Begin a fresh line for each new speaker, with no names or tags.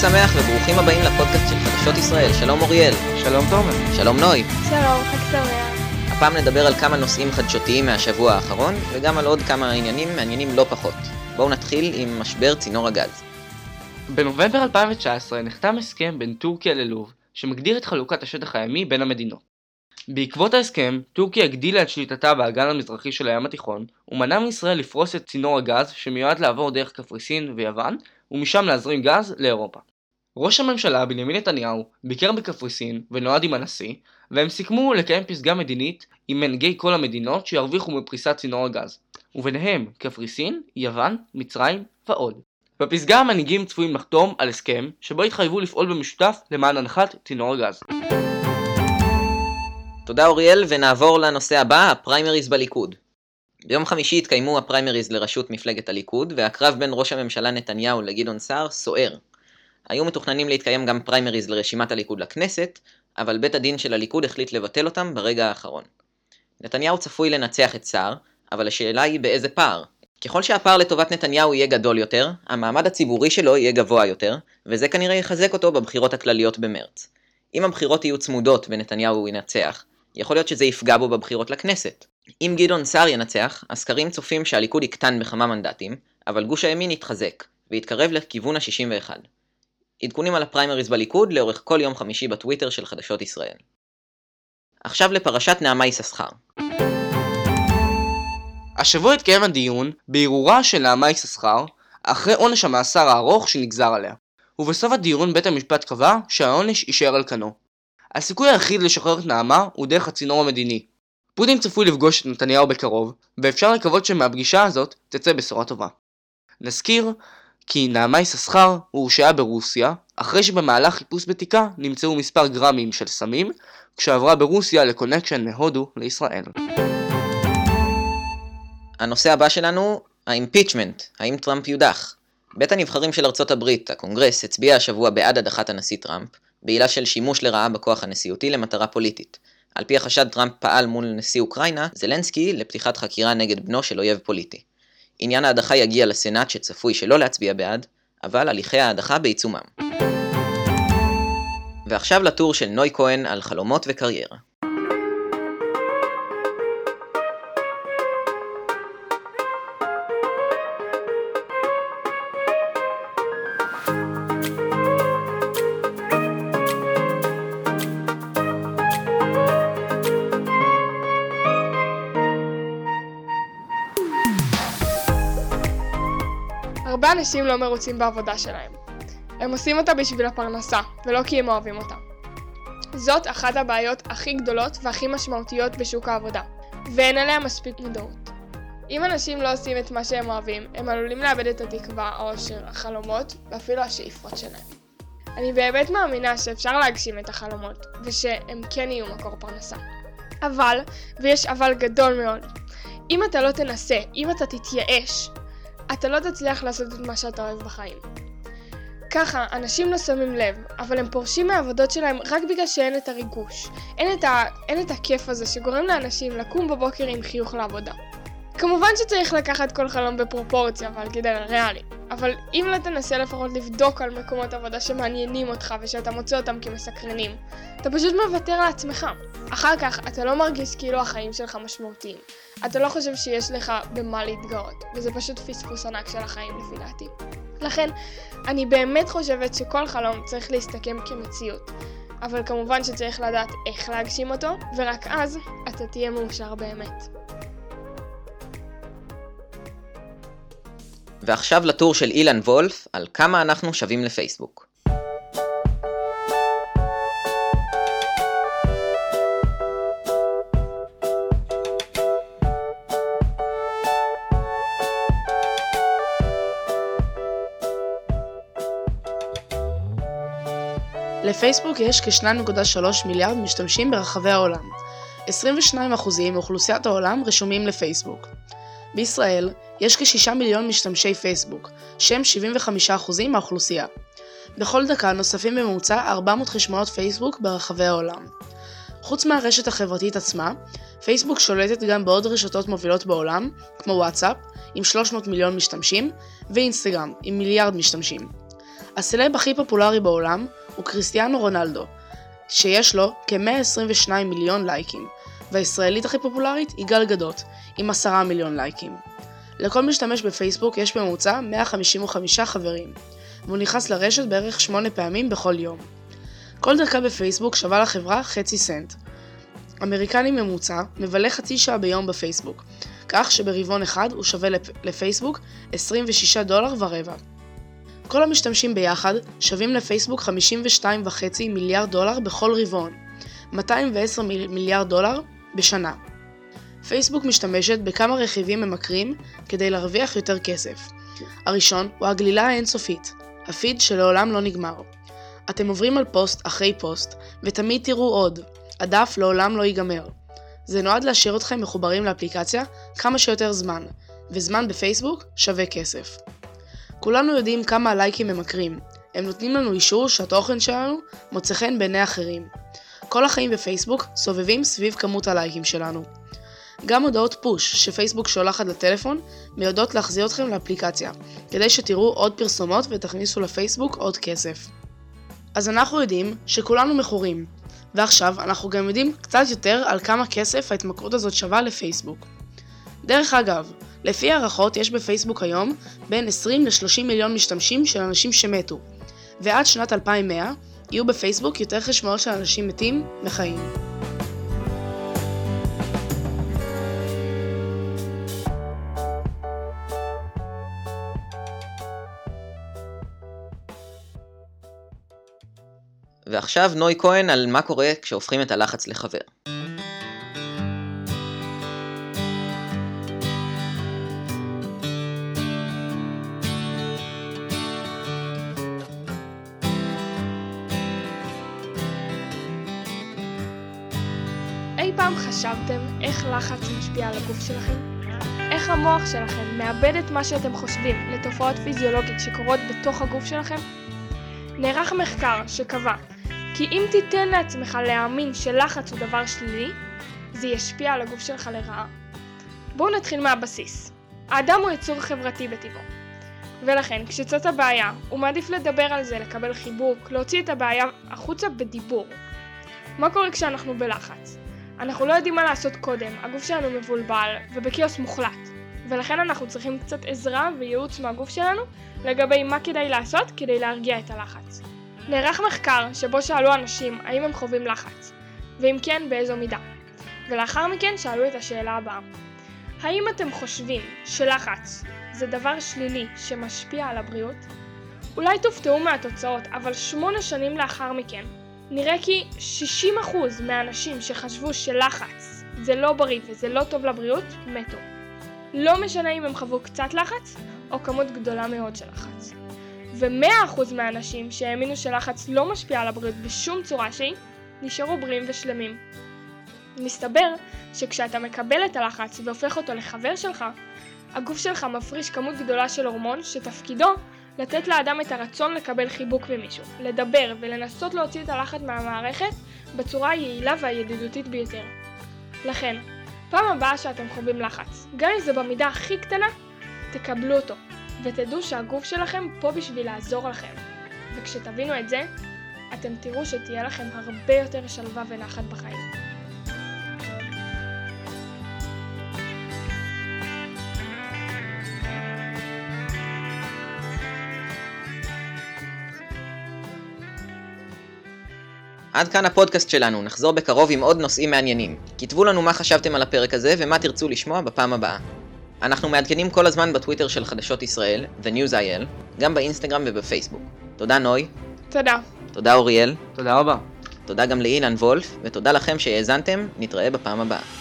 שמח וברוכים הבאים לפודקאסט של חדשות ישראל. שלום אוריאל.
שלום תומר.
שלום נוי.
שלום, חג שמח.
הפעם נדבר על כמה נושאים חדשותיים מהשבוע האחרון, וגם על עוד כמה עניינים מעניינים לא פחות. בואו נתחיל עם משבר צינור הגז.
בנובמבר 2019 נחתם הסכם בין טורקיה ללוב, שמגדיר את חלוקת השטח הימי בין המדינות. בעקבות ההסכם, טורקיה הגדילה את שליטתה באגן המזרחי של הים התיכון, ומנעה מישראל לפרוס את צינור הגז שמיועד לעבור דרך קפריסין ויוון, ומשם להזרים גז לאירופה. ראש הממשלה בנימין נתניהו ביקר בקפריסין ונועד עם הנשיא, והם סיכמו לקיים פסגה מדינית עם מנהיגי כל המדינות שירוויחו מפריסת צינור הגז, וביניהם קפריסין, יוון, מצרים ועוד. בפסגה המנהיגים צפויים לחתום על הסכם שבו יתחייבו לפעול במשותף למען הנחת צינור הגז.
תודה אוריאל, ונעבור לנושא הבא, הפריימריז בליכוד. ביום חמישי התקיימו הפריימריז לראשות מפלגת הליכוד, והקרב בין ראש הממשלה נתניהו לגדעון סער סוער. היו מתוכננים להתקיים גם פריימריז לרשימת הליכוד לכנסת, אבל בית הדין של הליכוד החליט לבטל אותם ברגע האחרון. נתניהו צפוי לנצח את סער, אבל השאלה היא באיזה פער. ככל שהפער לטובת נתניהו יהיה גדול יותר, המעמד הציבורי שלו יהיה גבוה יותר, וזה כנראה יחזק אותו בבחירות הכלליות במרץ. אם הבחירות יהיו צמודות ונתניהו ינצח, יכול להיות שזה יפגע בו בבחירות לכנסת. אם גדעון סער ינצח, הסקרים צופים שהליכוד יקטן בכמה מנדטים, אבל גוש הימין יתחזק, ויתקרב לכיוון ה-61. עדכונים על הפריימריז בליכוד לאורך כל יום חמישי בטוויטר של חדשות ישראל. עכשיו לפרשת נעמה יששכר.
השבוע התקיים הדיון בערעורה של נעמה יששכר אחרי עונש המאסר הארוך שנגזר עליה, ובסוף הדיון בית המשפט קבע שהעונש יישאר על כנו. הסיכוי היחיד לשחרר את נעמה הוא דרך הצינור המדיני. פוטין צפוי לפגוש את נתניהו בקרוב, ואפשר לקוות שמהפגישה הזאת תצא בשורה טובה. נזכיר כי נעמה יששכר הורשעה ברוסיה, אחרי שבמהלך חיפוש בתיקה נמצאו מספר גרמים של סמים, כשעברה ברוסיה ל connection מהודו לישראל.
הנושא הבא שלנו, ה impeachment, האם טראמפ יודח. בית הנבחרים של ארצות הברית, הקונגרס, הצביע השבוע בעד הדחת הנשיא טראמפ, בעילה של שימוש לרעה בכוח הנשיאותי למטרה פוליטית. על פי החשד טראמפ פעל מול נשיא אוקראינה, זלנסקי, לפתיחת חקירה נגד בנו של אויב פוליטי. עניין ההדחה יגיע לסנאט שצפוי שלא להצביע בעד, אבל הליכי ההדחה בעיצומם. ועכשיו לטור של נוי כהן על חלומות וקריירה.
הרבה אנשים לא מרוצים בעבודה שלהם. הם עושים אותה בשביל הפרנסה, ולא כי הם אוהבים אותה. זאת אחת הבעיות הכי גדולות והכי משמעותיות בשוק העבודה, ואין עליה מספיק מודעות. אם אנשים לא עושים את מה שהם אוהבים, הם עלולים לאבד את התקווה, האושר, החלומות, ואפילו השאיפות שלהם. אני באמת מאמינה שאפשר להגשים את החלומות, ושהם כן יהיו מקור פרנסה. אבל, ויש אבל גדול מאוד, אם אתה לא תנסה, אם אתה תתייאש, אתה לא תצליח לעשות את מה שאתה אוהב בחיים. ככה, אנשים לא שמים לב, אבל הם פורשים מהעבודות שלהם רק בגלל שאין את הריגוש. אין את, ה... אין את הכיף הזה שגורם לאנשים לקום בבוקר עם חיוך לעבודה. כמובן שצריך לקחת כל חלום בפרופורציה ועל גדר ריאלי, אבל אם לא תנסה לפחות לבדוק על מקומות עבודה שמעניינים אותך ושאתה מוצא אותם כמסקרנים, אתה פשוט מוותר לעצמך. אחר כך אתה לא מרגיש כאילו החיים שלך משמעותיים. אתה לא חושב שיש לך במה להתגאות, וזה פשוט פספוס ענק של החיים לפי דעתי. לכן, אני באמת חושבת שכל חלום צריך להסתכם כמציאות. אבל כמובן שצריך לדעת איך להגשים אותו, ורק אז אתה תהיה מאושר באמת.
ועכשיו לטור של אילן וולף על כמה אנחנו שווים לפייסבוק.
לפייסבוק יש כ-2.3 מיליארד משתמשים ברחבי העולם. 22% מאוכלוסיית העולם רשומים לפייסבוק. בישראל יש כ-6 מיליון משתמשי פייסבוק, שהם 75% מהאוכלוסייה. בכל דקה נוספים בממוצע 400 חשבונות פייסבוק ברחבי העולם. חוץ מהרשת החברתית עצמה, פייסבוק שולטת גם בעוד רשתות מובילות בעולם, כמו וואטסאפ, עם 300 מיליון משתמשים, ואינסטגרם, עם מיליארד משתמשים. הסלב הכי פופולרי בעולם הוא קריסטיאנו רונלדו, שיש לו כ-122 מיליון לייקים, והישראלית הכי פופולרית היא גל גדות, עם 10 מיליון לייקים. לכל משתמש בפייסבוק יש בממוצע 155 חברים, והוא נכנס לרשת בערך 8 פעמים בכל יום. כל דקה בפייסבוק שווה לחברה חצי סנט. אמריקני ממוצע מבלה חצי שעה ביום בפייסבוק, כך שברבעון אחד הוא שווה לפייסבוק 26 דולר ורבע. כל המשתמשים ביחד שווים לפייסבוק 52.5 מיליארד דולר בכל רבעון, 210 מיליארד דולר בשנה. פייסבוק משתמשת בכמה רכיבים ממכרים כדי להרוויח יותר כסף. הראשון הוא הגלילה האינסופית, הפיד שלעולם לא נגמר. אתם עוברים על פוסט אחרי פוסט, ותמיד תראו עוד. הדף לעולם לא ייגמר. זה נועד להשאיר אתכם מחוברים לאפליקציה כמה שיותר זמן, וזמן בפייסבוק שווה כסף. כולנו יודעים כמה הלייקים ממכרים, הם נותנים לנו אישור שהתוכן שלנו מוצא חן בעיני אחרים. כל החיים בפייסבוק סובבים סביב כמות הלייקים שלנו. גם הודעות פוש שפייסבוק שולחת לטלפון מיודעות להחזיר אתכם לאפליקציה, כדי שתראו עוד פרסומות ותכניסו לפייסבוק עוד כסף. אז אנחנו יודעים שכולנו מכורים, ועכשיו אנחנו גם יודעים קצת יותר על כמה כסף ההתמכרות הזאת שווה לפייסבוק. דרך אגב, לפי הערכות יש בפייסבוק היום בין 20 ל-30 מיליון משתמשים של אנשים שמתו, ועד שנת 2100 יהיו בפייסבוק יותר חשבונות של אנשים מתים מחיים.
ועכשיו נוי כהן על מה קורה כשהופכים את הלחץ לחבר.
אי פעם חשבתם איך לחץ משפיע על הגוף שלכם? איך המוח שלכם מאבד את מה שאתם חושבים לתופעות פיזיולוגיות שקורות בתוך הגוף שלכם? נערך מחקר שקבע כי אם תיתן לעצמך להאמין שלחץ הוא דבר שלילי, זה ישפיע על הגוף שלך לרעה. בואו נתחיל מהבסיס. האדם הוא יצור חברתי בטבעו. ולכן, כשצאת בעיה, הוא מעדיף לדבר על זה, לקבל חיבוק, להוציא את הבעיה החוצה בדיבור. מה קורה כשאנחנו בלחץ? אנחנו לא יודעים מה לעשות קודם, הגוף שלנו מבולבל ובכאוס מוחלט. ולכן אנחנו צריכים קצת עזרה וייעוץ מהגוף שלנו לגבי מה כדאי לעשות כדי להרגיע את הלחץ. נערך מחקר שבו שאלו אנשים האם הם חווים לחץ, ואם כן באיזו מידה. ולאחר מכן שאלו את השאלה הבאה: האם אתם חושבים שלחץ זה דבר שלילי שמשפיע על הבריאות? אולי תופתעו מהתוצאות, אבל שמונה שנים לאחר מכן, נראה כי 60% מהאנשים שחשבו שלחץ זה לא בריא וזה לא טוב לבריאות, מתו. לא משנה אם הם חוו קצת לחץ או כמות גדולה מאוד של לחץ. ו-100% מהאנשים שהאמינו שלחץ לא משפיע על הבריאות בשום צורה שהיא, נשארו בריאים ושלמים. מסתבר שכשאתה מקבל את הלחץ והופך אותו לחבר שלך, הגוף שלך מפריש כמות גדולה של הורמון שתפקידו לתת לאדם את הרצון לקבל חיבוק ממישהו, לדבר ולנסות להוציא את הלחץ מהמערכת בצורה היעילה והידידותית ביותר. לכן, פעם הבאה שאתם חווים לחץ, גם אם זה במידה הכי קטנה, תקבלו אותו, ותדעו שהגוף שלכם פה בשביל לעזור לכם. וכשתבינו את זה, אתם תראו שתהיה לכם הרבה יותר שלווה ונחת בחיים.
עד כאן הפודקאסט שלנו, נחזור בקרוב עם עוד נושאים מעניינים. כתבו לנו מה חשבתם על הפרק הזה ומה תרצו לשמוע בפעם הבאה. אנחנו מעדכנים כל הזמן בטוויטר של חדשות ישראל, The News IL, גם באינסטגרם ובפייסבוק. תודה נוי.
תודה.
תודה אוריאל.
תודה רבה.
תודה גם לאילן וולף, ותודה לכם שהאזנתם, נתראה בפעם הבאה.